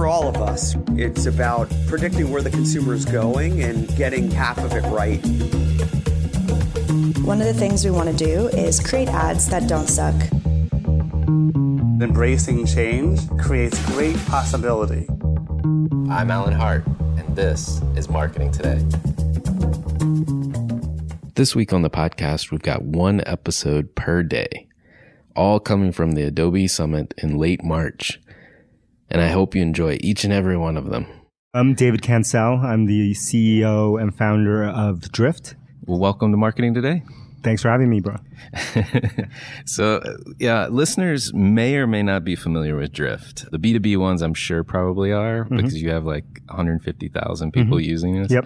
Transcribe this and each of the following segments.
For all of us, it's about predicting where the consumer is going and getting half of it right. One of the things we want to do is create ads that don't suck. Embracing change creates great possibility. I'm Alan Hart, and this is Marketing Today. This week on the podcast, we've got one episode per day, all coming from the Adobe Summit in late March. And I hope you enjoy each and every one of them. I'm David Cancel. I'm the CEO and founder of Drift. Well, welcome to Marketing Today. Thanks for having me, bro. so, yeah, listeners may or may not be familiar with Drift. The B2B ones, I'm sure, probably are mm-hmm. because you have like 150,000 people mm-hmm. using this. Yep.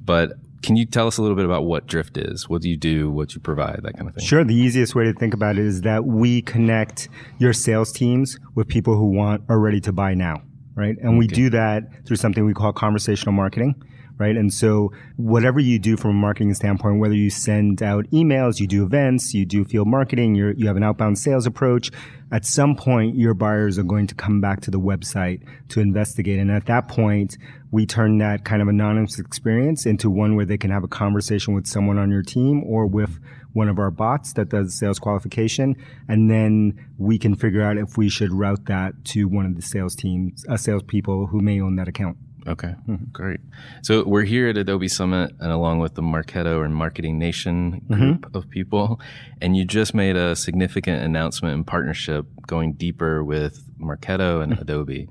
But can you tell us a little bit about what Drift is? What do you do? What you provide? That kind of thing. Sure. The easiest way to think about it is that we connect your sales teams with people who want are ready to buy now, right? And okay. we do that through something we call conversational marketing right? And so whatever you do from a marketing standpoint, whether you send out emails, you do events, you do field marketing, you you have an outbound sales approach, at some point your buyers are going to come back to the website to investigate. And at that point, we turn that kind of anonymous experience into one where they can have a conversation with someone on your team or with one of our bots that does sales qualification. And then we can figure out if we should route that to one of the sales teams, uh, salespeople who may own that account. Okay, mm-hmm. great. So we're here at Adobe Summit, and along with the Marketo and Marketing Nation group mm-hmm. of people, and you just made a significant announcement and partnership going deeper with Marketo and mm-hmm. Adobe.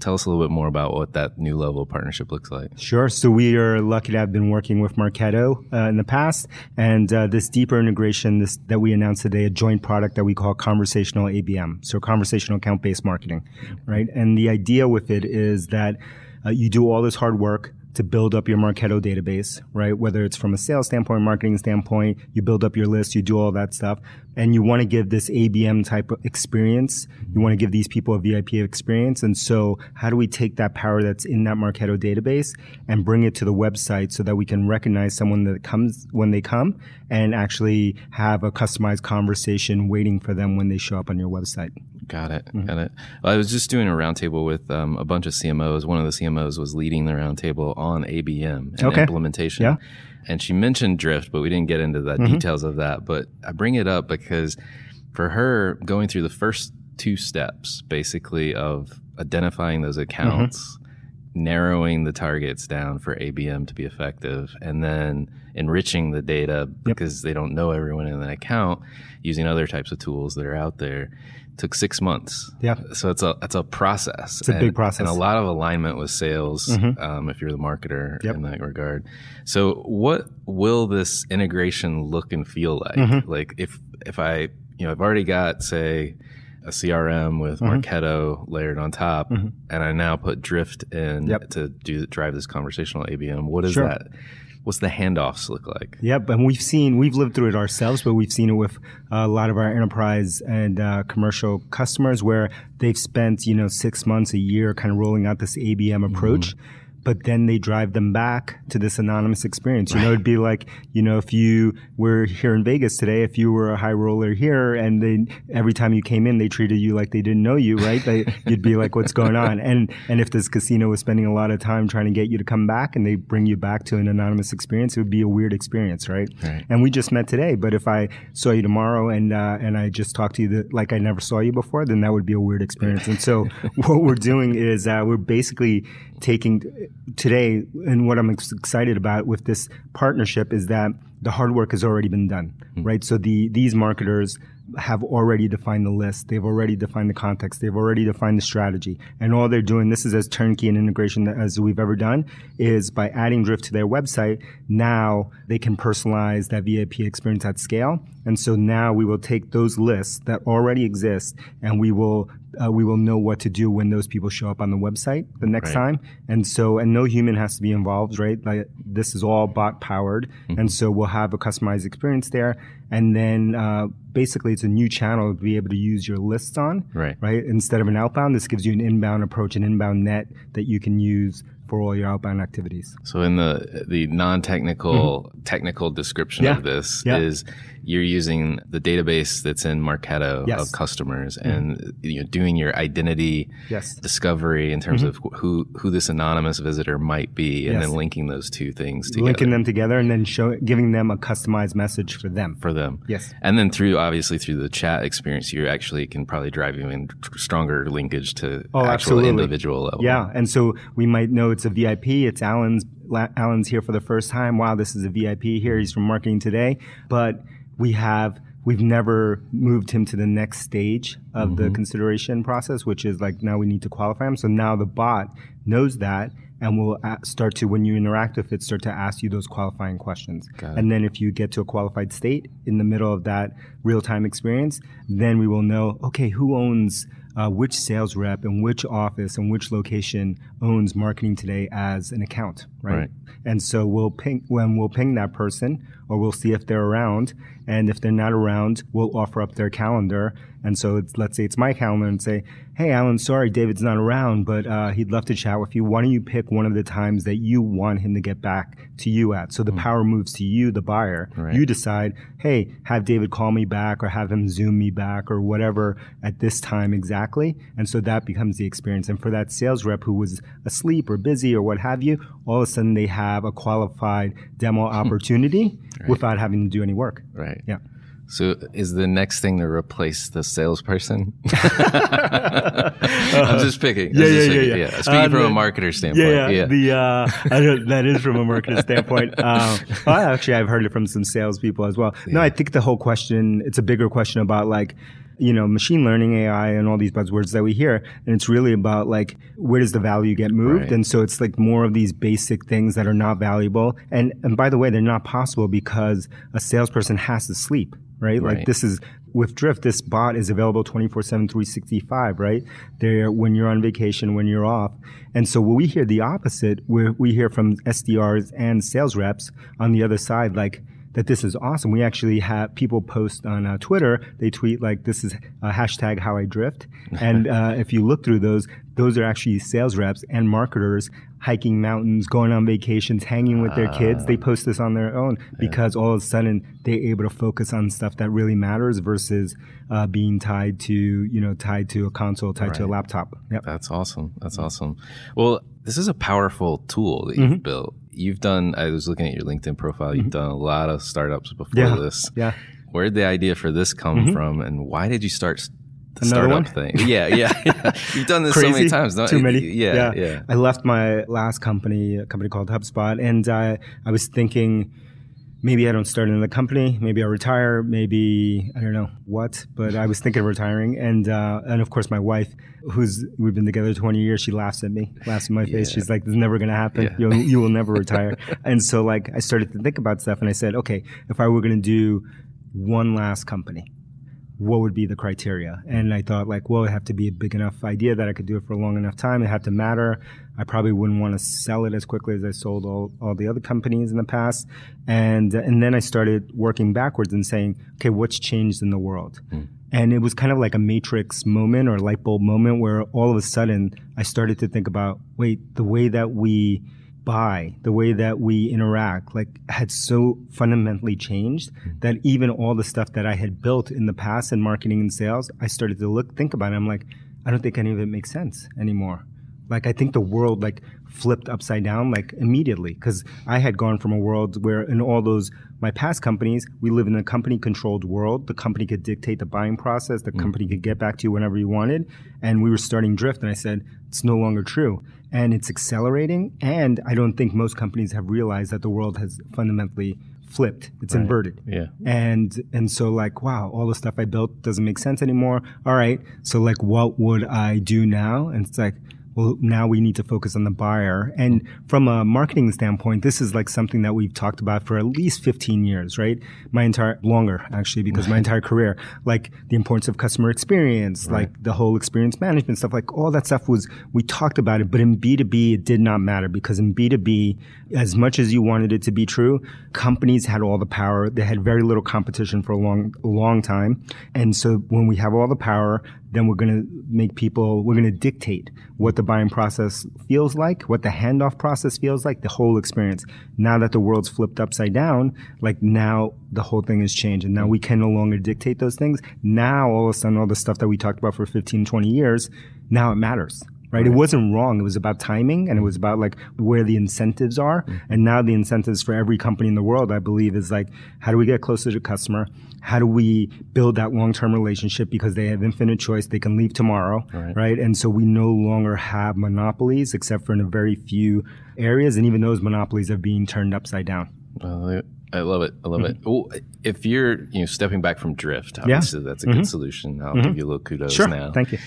Tell us a little bit more about what that new level of partnership looks like. Sure. So we are lucky to have been working with Marketo uh, in the past, and uh, this deeper integration this, that we announced today, a joint product that we call conversational ABM, so conversational account-based marketing, right? And the idea with it is that Uh, you do all this hard work to build up your Marketo database, right? Whether it's from a sales standpoint, marketing standpoint, you build up your list, you do all that stuff, and you want to give this ABM type of experience. You want to give these people a VIP experience. And so how do we take that power that's in that Marketo database and bring it to the website so that we can recognize someone that comes when they come and actually have a customized conversation waiting for them when they show up on your website? Got it. Mm-hmm. Got it. Well, I was just doing a roundtable with um, a bunch of CMOs. One of the CMOs was leading the roundtable on ABM and okay. implementation. Yeah. And she mentioned Drift, but we didn't get into the mm-hmm. details of that. But I bring it up because for her, going through the first two steps, basically, of identifying those accounts, mm-hmm. Narrowing the targets down for ABM to be effective, and then enriching the data because they don't know everyone in an account using other types of tools that are out there. Took six months. Yeah. So it's a it's a process. It's a big process. and a lot of alignment with sales. Mhm. Um, if you're the marketer Yep. in that regard. So what will this integration look and feel like? Mhm. Like if if I you know I've already got say a CRM with Mhm. Marketo layered on top, Mhm. and I now put Drift in Yep. to do drive this conversational ABM. What is Sure. that? What's the handoffs look like? Yep, and we've seen we've lived through it ourselves, but we've seen it with a lot of our enterprise and uh, commercial customers where they've spent you know six months, a year, kind of rolling out this ABM approach. But then they drive them back to this anonymous experience. You know, it'd be like, you know, if you were here in Vegas today, if you were a high roller here and they, every time you came in, they treated you like they didn't know you, right? They, you'd be like, what's going on? And, and if this casino was spending a lot of time trying to get you to come back and they bring you back to an anonymous experience, it would be a weird experience, right? Right. And we just met today, but if I saw you tomorrow and uh, and I just talked to you that, like I never saw you before, then that would be a weird experience. And so what we're doing is uh, we're basically taking uh, today, and what I'm excited about with this partnership is that the hard work has already been done, hmm. right? So the these marketers have already defined the list. They've already defined the context. They've already defined the strategy. And all they're doing, this is as turnkey an integration as we've ever done, is by adding Drift to their website, now they can personalize that VIP experience at scale. And so now we will take those lists that already exist and we will uh, we will know what to do when those people show up on the website the next Right. time. And so, and no human has to be involved, right? Like this is all bot powered. And so we'll have a customized experience there. And then, uh, basically it's a new channel to be able to use your lists on, Right. right? Instead of an outbound, this gives you an inbound approach, an inbound net that you can use for all your outbound activities. So in the the non-technical technical description Mm-hmm. Yeah. of this Yeah. is you're using the database that's in Marketo Yes. Mm-hmm. of customers and you know doing your identity Yes. discovery in terms of who who this anonymous visitor might be and Yes. then linking those two things together Linking them together and then show, giving them a customized message for them. for them. Yes. And then through obviously through the chat experience you actually can probably drive even stronger linkage to Oh, actual absolutely. individual level. Yeah, and so we might know it's a VIP. It's Alan's. Alan's here for the first time. Wow, this is a VIP here. He's from marketing today, but we have we've never moved him to the next stage of the consideration process, which is like now we need to qualify him. So now the bot knows that. And will start to, when you interact with it, start to ask you those qualifying questions. And then if you get to a qualified state in the middle of that real time experience, then we will know, okay, who owns uh, which sales rep and which office and which location owns marketing today as an account, right? Right. And so we'll ping when we'll ping that person, or we'll see if they're around, and if they're not around, we'll offer up their calendar. And so it's, let's say it's my calendar, and say, "Hey, Alan, sorry, David's not around, but uh, he'd love to chat with you. Why don't you pick one of the times that you want him to get back to you at?" So the power moves to you, the buyer. Right. You decide, "Hey, have David call me back, or have him Zoom me back, or whatever at this time exactly." And so that becomes the experience. And for that sales rep who was asleep or busy or what have you, all of a sudden they have a qualified demo opportunity without having to do any work. Right. Yeah. So is the next thing to replace the salesperson? I'm just picking. Yeah, just yeah, yeah, picking. yeah. Speaking Uh, from the- a marketer standpoint. Yeah, Yeah. yeah. The uh, that is from a marketer standpoint. Um, well, actually, I've heard it from some salespeople as well. No, I think the whole question it's a bigger question about like you know machine learning, AI, and all these buzzwords that we hear, and it's really about like where does the value get moved, Right. and so it's like more of these basic things that are not valuable, and and by the way, they're not possible because a salesperson has to sleep. Right? Right. Like this is with Drift, this bot is available 24 7, 365, right? There, when you're on vacation, when you're off. And so what we hear the opposite, where we hear from SDRs and sales reps on the other side, like, that this is awesome. We actually have people post on uh, Twitter. They tweet like, "This is uh, hashtag How I Drift," and uh, if you look through those, those are actually sales reps and marketers hiking mountains, going on vacations, hanging with their kids. They post this on their own because all of a sudden they're able to focus on stuff that really matters versus uh, being tied to you know tied to a console, tied to a laptop. Yep. That's awesome. That's awesome. Well, this is a powerful tool that you've built. You've done, I was looking at your LinkedIn profile, you've done a lot of startups before Yeah. this. Yeah. Where did the idea for this come from and why did you start the Another startup one? thing. Yeah, yeah, yeah. You've done this so many times. Don't Too many. Yeah, yeah. I left my last company, a company called HubSpot, and uh, I was thinking maybe I don't start another company, maybe I retire, maybe I don't know what, but I was thinking of retiring, and uh, and of course my wife, who's we've been together 20 years, she laughs at me, laughs in my face. She's like, "This is never going to happen. Yeah. You'll, you will never retire." and so like I started to think about stuff, and I said, okay, if I were going to do one last company what would be the criteria? And I thought like, well, it have to be a big enough idea that I could do it for a long enough time. It had to matter. I probably wouldn't want to sell it as quickly as I sold all, all the other companies in the past. And, and then I started working backwards and saying, okay, what's changed in the world? Hmm. And it was kind of like a matrix moment or light bulb moment where all of a sudden I started to think about, wait, the way that we buy, the way that we interact, like had so fundamentally changed hmm. that even all the stuff that I had built in the past in marketing and sales, I started to look, think about it. I'm like, I don't think any of it makes sense anymore. Like I think the world like flipped upside down like immediately because I had gone from a world where in all those my past companies we live in a company controlled world. The company could dictate the buying process. The mm. company could get back to you whenever you wanted, and we were starting drift. And I said it's no longer true, and it's accelerating. And I don't think most companies have realized that the world has fundamentally flipped. It's inverted. Yeah. And and so like, wow, all the stuff I built doesn't make sense anymore. All right. So like what would I do now? And it's like, well, now we need to focus on the buyer. And from a marketing standpoint, this is like something that we've talked about for at least 15 years, right? My entire, longer actually, because my entire career, like the importance of customer experience, like the whole experience management stuff, like all that stuff was, we talked about it, but in B2B, it did not matter because in B2B, as much as you wanted it to be true, companies had all the power. They had very little competition for a long, long time. And so when we have all the power, then we're going to make people, we're going to dictate what the buying process feels like, what the handoff process feels like, the whole experience. Now that the world's flipped upside down, like now the whole thing has changed and now we can no longer dictate those things. Now all of a sudden, all the stuff that we talked about for 15, 20 years, now it matters. Right? It wasn't wrong. It was about timing and it was about like where the incentives are. Mm-hmm. And now the incentives for every company in the world, I believe, is like, how do we get closer to the customer? How do we build that long-term relationship because they have infinite choice. They can leave tomorrow. Right. And so we no longer have monopolies except for in a very few areas. And even those monopolies are being turned upside down. Well, I- love it. I love it. Well, if you're, you know, stepping back from drift, Mm-hmm. Yeah. obviously that's a good solution. I'll give you a little kudos Sure. now. Thank you.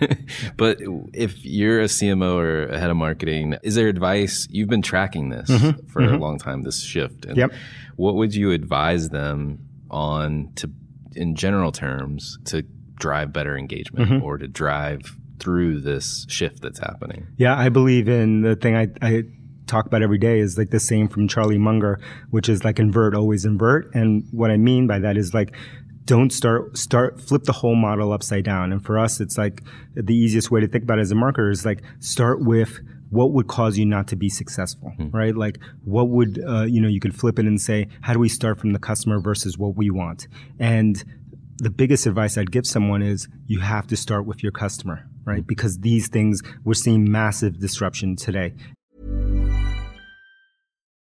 but if you're a CMO or a head of marketing, is there advice? You've been tracking this for a long time, this shift. And Mm-hmm. Yep. What would you advise them on to, in general terms, to drive better engagement Mm-hmm. or to drive through this shift that's happening? Yeah, I believe in the thing I, I talk about every day is like the same from Charlie Munger, which is like invert, always invert. And what I mean by that is like, don't start, start, flip the whole model upside down. And for us, it's like the easiest way to think about it as a marketer is like start with what would cause you not to be successful, right? Like what would, uh, you know, you could flip it and say, how do we start from the customer versus what we want? And the biggest advice I'd give someone is you have to start with your customer, right? Because these things, we're seeing massive disruption today.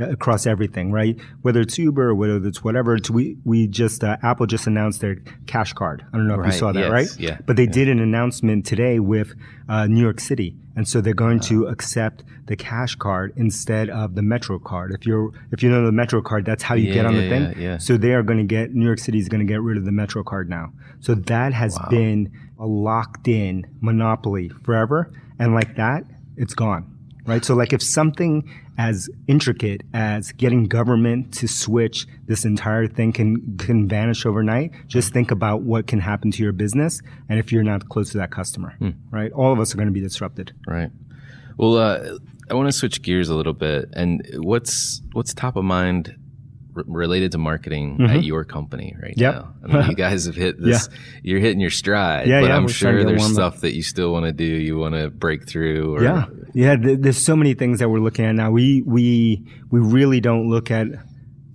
Across everything, right? Whether it's Uber or whether it's whatever, it's we we just uh, Apple just announced their Cash Card. I don't know if Right, you saw that, yes, right? yeah, But they yeah. did an announcement today with uh, New York City, and so they're going to Ah. accept the Cash Card instead of the Metro Card. If you're if you know the Metro Card, that's how you Yeah, get on the thing. yeah. So they are going to get New York City is going to get rid of the Metro Card now. So that has been a locked in monopoly forever, and like that, it's gone. Right. So like if something as intricate as getting government to switch this entire thing can can vanish overnight, just think about what can happen to your business, and if you're not close to that customer, Hmm. right? All of us are going to be disrupted. Right. Well, uh, I want to switch gears a little bit. And what's what's top of mind r- related to marketing at your company right Mm-hmm. Yep. now? I mean, you guys have hit this. yeah. You're hitting your stride. Yeah, but yeah, I'm sure starting to get there's up. stuff that you still want to do. You want to break through. Or, Yeah, yeah. Th- there's so many things that we're looking at now. We we we really don't look at,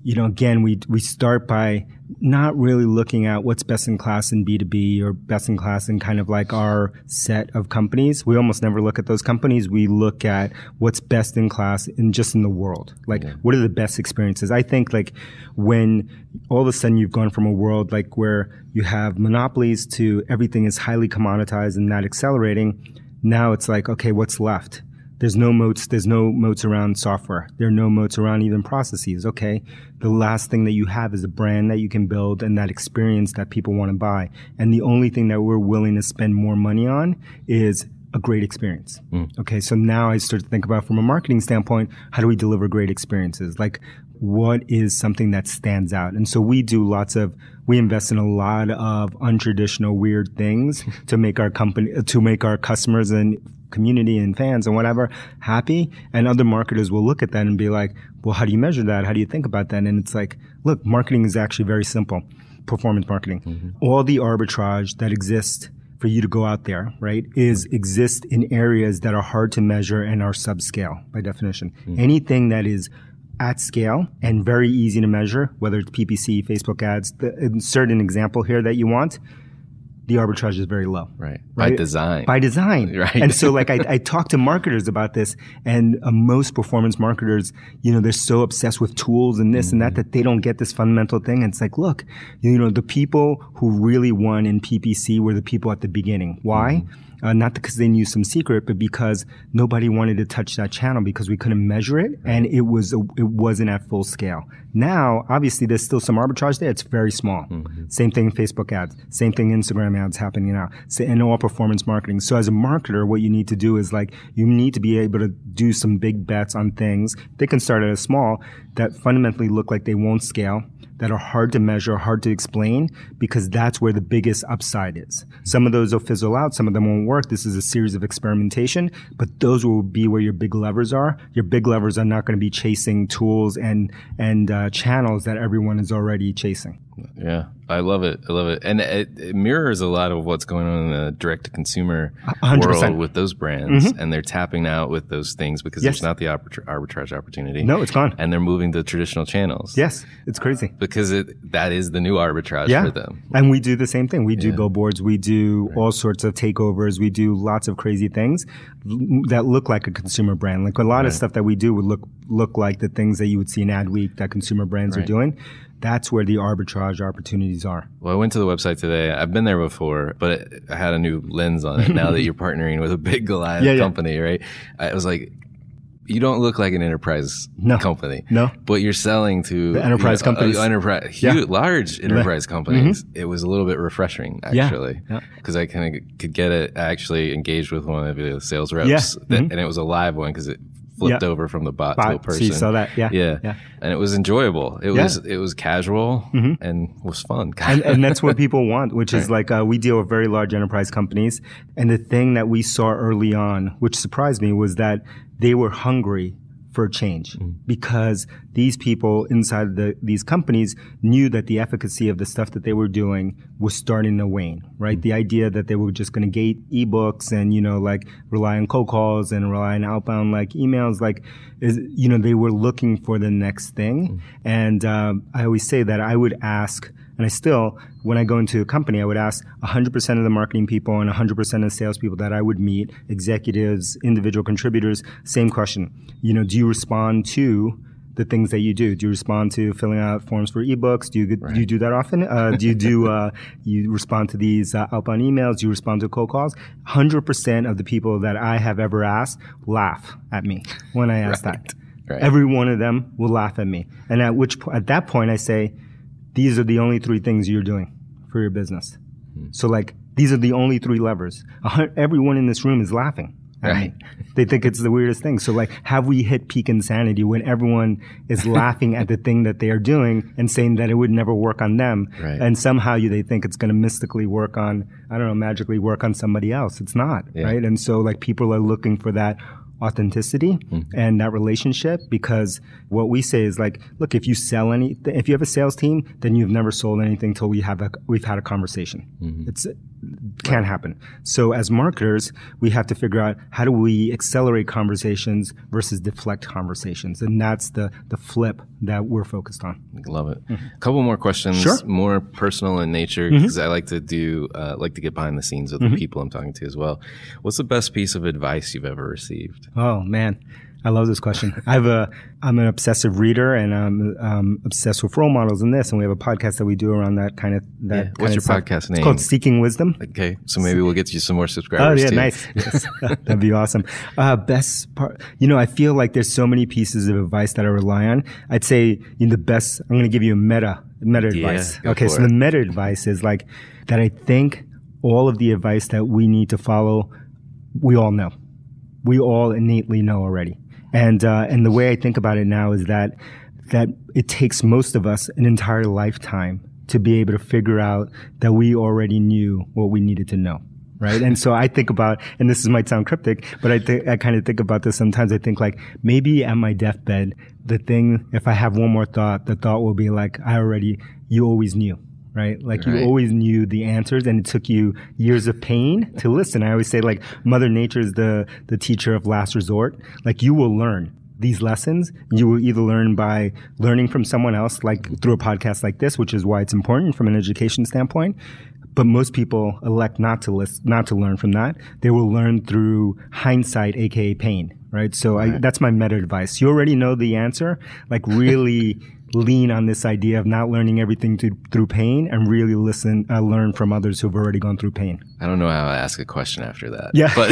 you know, again, we we start by not really looking at what's best in class in B2B or best in class in kind of like our set of companies. We almost never look at those companies. We look at what's best in class in just in the world. Like, what are the best experiences? I think like when all of a sudden you've gone from a world like where you have monopolies to everything is highly commoditized and not accelerating. Now it's like, okay, what's left? There's no moats. There's no moats around software. There are no moats around even processes. Okay. The last thing that you have is a brand that you can build and that experience that people want to buy. And the only thing that we're willing to spend more money on is a great experience. Mm. Okay. So now I start to think about from a marketing standpoint, how do we deliver great experiences? Like what is something that stands out? And so we do lots of, we invest in a lot of untraditional weird things to make our company, to make our customers and community and fans and whatever happy. And other marketers will look at that and be like, well, how do you measure that? How do you think about that? And it's like, look, marketing is actually very simple. Performance marketing. Mm-hmm. All the arbitrage that exists for you to go out there, right, is exist in areas that are hard to measure and are subscale by definition. Mm-hmm. Anything that is at scale and very easy to measure, whether it's PPC, Facebook ads, the, insert an example here that you want, the arbitrage is very low. Right. right. By design. By design. Right. And so like I, I talk to marketers about this and uh, most performance marketers, you know, they're so obsessed with tools and this and that that they don't get this fundamental thing. And it's like, look, you know, the people who really won in PPC were the people at the beginning. Why? Uh, not because they knew some secret, but because nobody wanted to touch that channel because we couldn't measure it and it was a, it wasn't at full scale. Now, obviously, there's still some arbitrage there. It's very small. Same thing in Facebook ads. Same thing Instagram ads happening now. So, and all performance marketing. So as a marketer, what you need to do is like you need to be able to do some big bets on things. They can start at a small that fundamentally look like they won't scale that are hard to measure, hard to explain, because that's where the biggest upside is. Some of those will fizzle out, some of them won't work. This is a series of experimentation, but those will be where your big levers are. Your big levers are not going to be chasing tools and and uh, channels that everyone is already chasing. Yeah, I love it. I love it, and it, it mirrors a lot of what's going on in the direct to consumer world with those brands, mm-hmm. and they're tapping out with those things because Yes. there's not the arbitra- arbitrage opportunity. No, it's gone. and they're moving to traditional channels. Yes, it's crazy. because it that is the new arbitrage yeah. for them. And we do the same thing. We do billboards. We do all sorts of takeovers. We do lots of crazy things that look like a consumer brand. Like a lot of stuff that we do would look look like the things that you would see in Ad Week that consumer brands are doing. That's where the arbitrage opportunities are. Well, I went to the website today. I've been there before, but it, I had a new lens on it. now that you're partnering with a big Goliath Yeah, yeah. company, right? I was like, you don't look like an enterprise No. company. No. But you're selling to The enterprise you know, companies. enterprise, Yeah. huge, large enterprise companies. It was a little bit refreshing, Yeah. actually, Yeah. because I kind of could get it. I actually engaged with one of the sales reps, Yeah. that, Mhm. and it was a live one because it flipped Yeah. over from the bot, to a Bot, so you saw that. Yeah. yeah, Yeah. and it was enjoyable. It Yeah. was it was casual and was fun. and, and that's what people want, which is like uh, we deal with very large enterprise companies. And the thing that we saw early on, which surprised me, was that they were hungry for a change mm. because these people inside the, these companies knew that the efficacy of the stuff that they were doing was starting to wane, right? Mm. The idea that they were just going to gate ebooks and, you know, like rely on cold calls and rely on outbound like emails, like, is, you know, they were looking for the next thing. Mm. And um, I always say that I would ask, and I still, when I go into a company, I would ask 100% of the marketing people and 100% of the salespeople that I would meet, executives, individual contributors, same question. You know, do you respond to the things that you do? Do you respond to filling out forms for ebooks? Do you do you do that often? Uh, do you do uh, you respond to these uh, outbound emails? Do you respond to cold calls? Hundred percent of the people that I have ever asked laugh at me when I ask Right. that. Right. Every one of them will laugh at me, and at which po- at that point I say, these are the only three things you're doing for your business. Hmm. So like these are the only three levers. Everyone in this room is laughing. Right. They think it's the weirdest thing. So like, have we hit peak insanity when everyone is laughing at the thing that they are doing and saying that it would never work on them, Right. and somehow you they think it's going to mystically work on I don't know magically work on somebody else. It's not Yeah. right. And so like people are looking for that authenticity Mm-hmm. and that relationship because what we say is like look if you sell any if you have a sales team then you've never sold anything till we have a we've had a conversation Mm-hmm. it's can't happen so as marketers we have to figure out how do we accelerate conversations versus deflect conversations and that's the the flip that we're focused on Love it. A couple more questions, Sure. Mm-hmm. more personal in nature, because I like to do, uh, like to get behind the scenes of the people I'm talking to as well. What's the best piece of advice you've ever received? Oh man, I love this question. I have a I'm an obsessive reader and I'm um, obsessed with role models in this, and we have a podcast that we do around that kind of that. Yeah. kind What's of your stuff. podcast It's name? called Seeking Wisdom. Okay, so maybe we'll get you some more subscribers. Oh yeah, too. nice. Yes. That'd be awesome. Uh, best part, you know, I feel like there's so many pieces of advice that I rely on. I'd say in the best. I'm going to give you a meta meta Yeah, advice. Okay, so it. the meta advice is like that. I think all of the advice that we need to follow, we all know. We all innately know already. And uh, and the way I think about it now is that that it takes most of us an entire lifetime to be able to figure out that we already knew what we needed to know. Right. And so I think about, and this might sound cryptic, but I think, I kind of think about this sometimes. I think like maybe at my deathbed, the thing, if I have one more thought, the thought will be like, I already, you always knew. Right? Like Right. you always knew the answers and it took you years of pain to listen. I always say like Mother Nature is the, the teacher of last resort. Like you will learn these lessons. You will either learn by learning from someone else, like through a podcast like this, which is why it's important from an education standpoint. But most people elect not to list, not to learn from that. They will learn through hindsight, aka pain, right? So I, that's my meta advice. You already know the answer. Like really lean on this idea of not learning everything to, through pain and really listen, uh, learn from others who've already gone through pain. I don't know how I ask a question after that. Yeah. But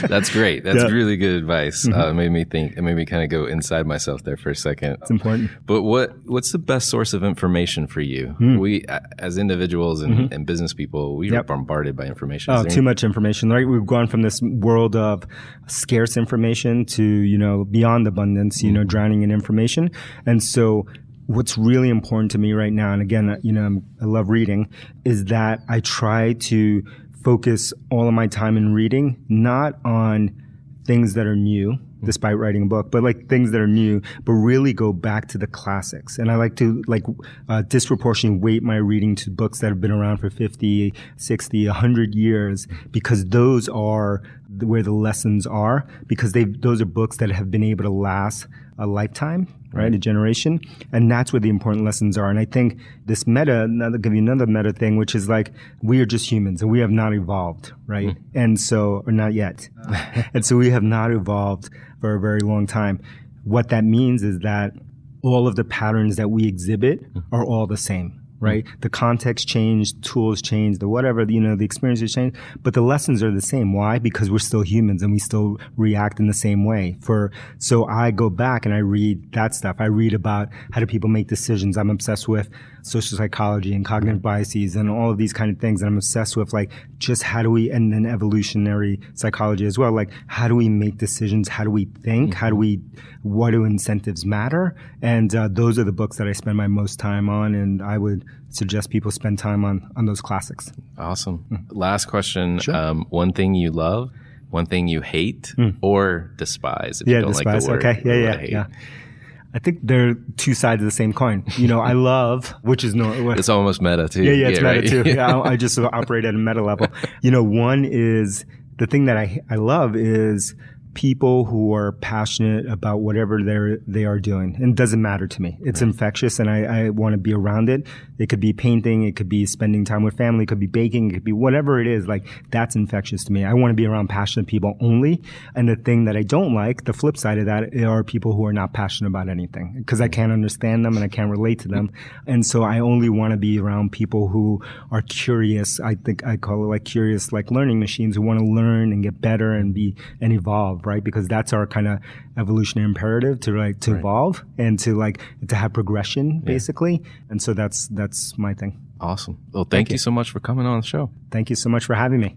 that's great. That's Yeah. Mm-hmm. really good advice. Uh, it made me think, it made me kind of go inside myself there for a second. It's important. But what what's the best source of information for you? We, as individuals and, and business people, we are Hmm. Bombarded by information. Is Oh, too much information, right? We've gone from this world of scarce information to, you know, beyond abundance, you know, drowning in information. And so what's really important to me right now, and again, you know, I'm, I love reading, is that I try to focus all of my time in reading, not on things that are new despite writing a book but like things that are new but really go back to the classics. And i like to like uh, disproportionately weight my reading to books that have been around for 50 60 100 years because those are where the lessons are because they those are books that have been able to last a lifetime right a generation. And that's where the important lessons are. And i think this meta another give you another meta thing which is like we are just humans and we have not evolved right? Hmm. And so or not yet. And so we have not evolved for a very long time. What that means is that all of the patterns that we exhibit hmm. are all the same right? Mm-hmm. The context changed tools changed the whatever you know the experiences changed but the lessons are the same. Why? Because we're still humans and we still react in the same way. For so i go back and i read that stuff. I read about how do people make decisions i'm obsessed with social psychology and cognitive biases and all of these kind of things and i'm obsessed with like just how do we and then evolutionary psychology as well like how do we make decisions? How do we think? How do we what do incentives matter? And uh, those are the books that i spend my most time on and i would suggest people spend time on on those classics. Awesome. Last question. Um, one thing you love, one thing you hate or despise. If yeah you don't despise like the word, okay. Yeah yeah yeah I think they're two sides of the same coin. You know, I love, which is no, It's almost meta too. Yeah, yeah, it's meta right? too. Yeah, I, I just operate at a meta level. You know, one is the thing that I I love is people who are passionate about whatever they're they are doing. And it doesn't matter to me. It's right. infectious and I, I want to be around it. It could be painting, it could be spending time with family, it could be baking, it could be whatever it is, like that's infectious to me. I want to be around passionate people only. And the thing that I don't like, the flip side of that eh, are people who are not passionate about anything because I can't understand them and I can't relate to them. And so I only want to be around people who are curious. I think I call it like curious, like learning machines who want to learn and get better and be and evolve right? Because that's our kind of evolutionary imperative to like to right. evolve and to like to have progression, yeah. basically. And so that's that's my thing. Awesome. Well, thank, thank you. you so much for coming on the show. Thank you so much for having me.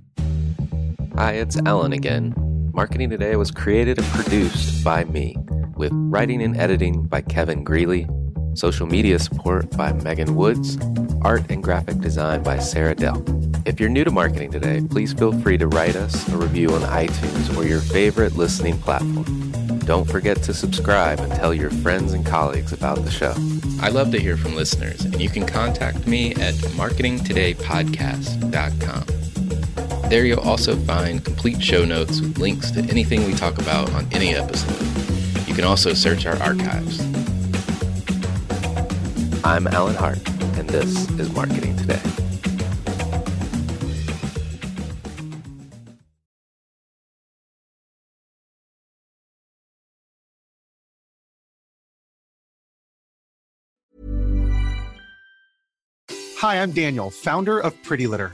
Hi, it's Alan again. Marketing Today was created and produced by me, with writing and editing by Kevin Greeley, social media support by Megan Woods, art and graphic design by Sarah Dell. If you're new to marketing today, please feel free to write us a review on iTunes or your favorite listening platform. Don't forget to subscribe and tell your friends and colleagues about the show. I love to hear from listeners, and you can contact me at marketingtodaypodcast.com. There you'll also find complete show notes with links to anything we talk about on any episode. You can also search our archives. I'm Alan Hart, and this is Marketing Today. Hi, I'm Daniel, founder of Pretty Litter.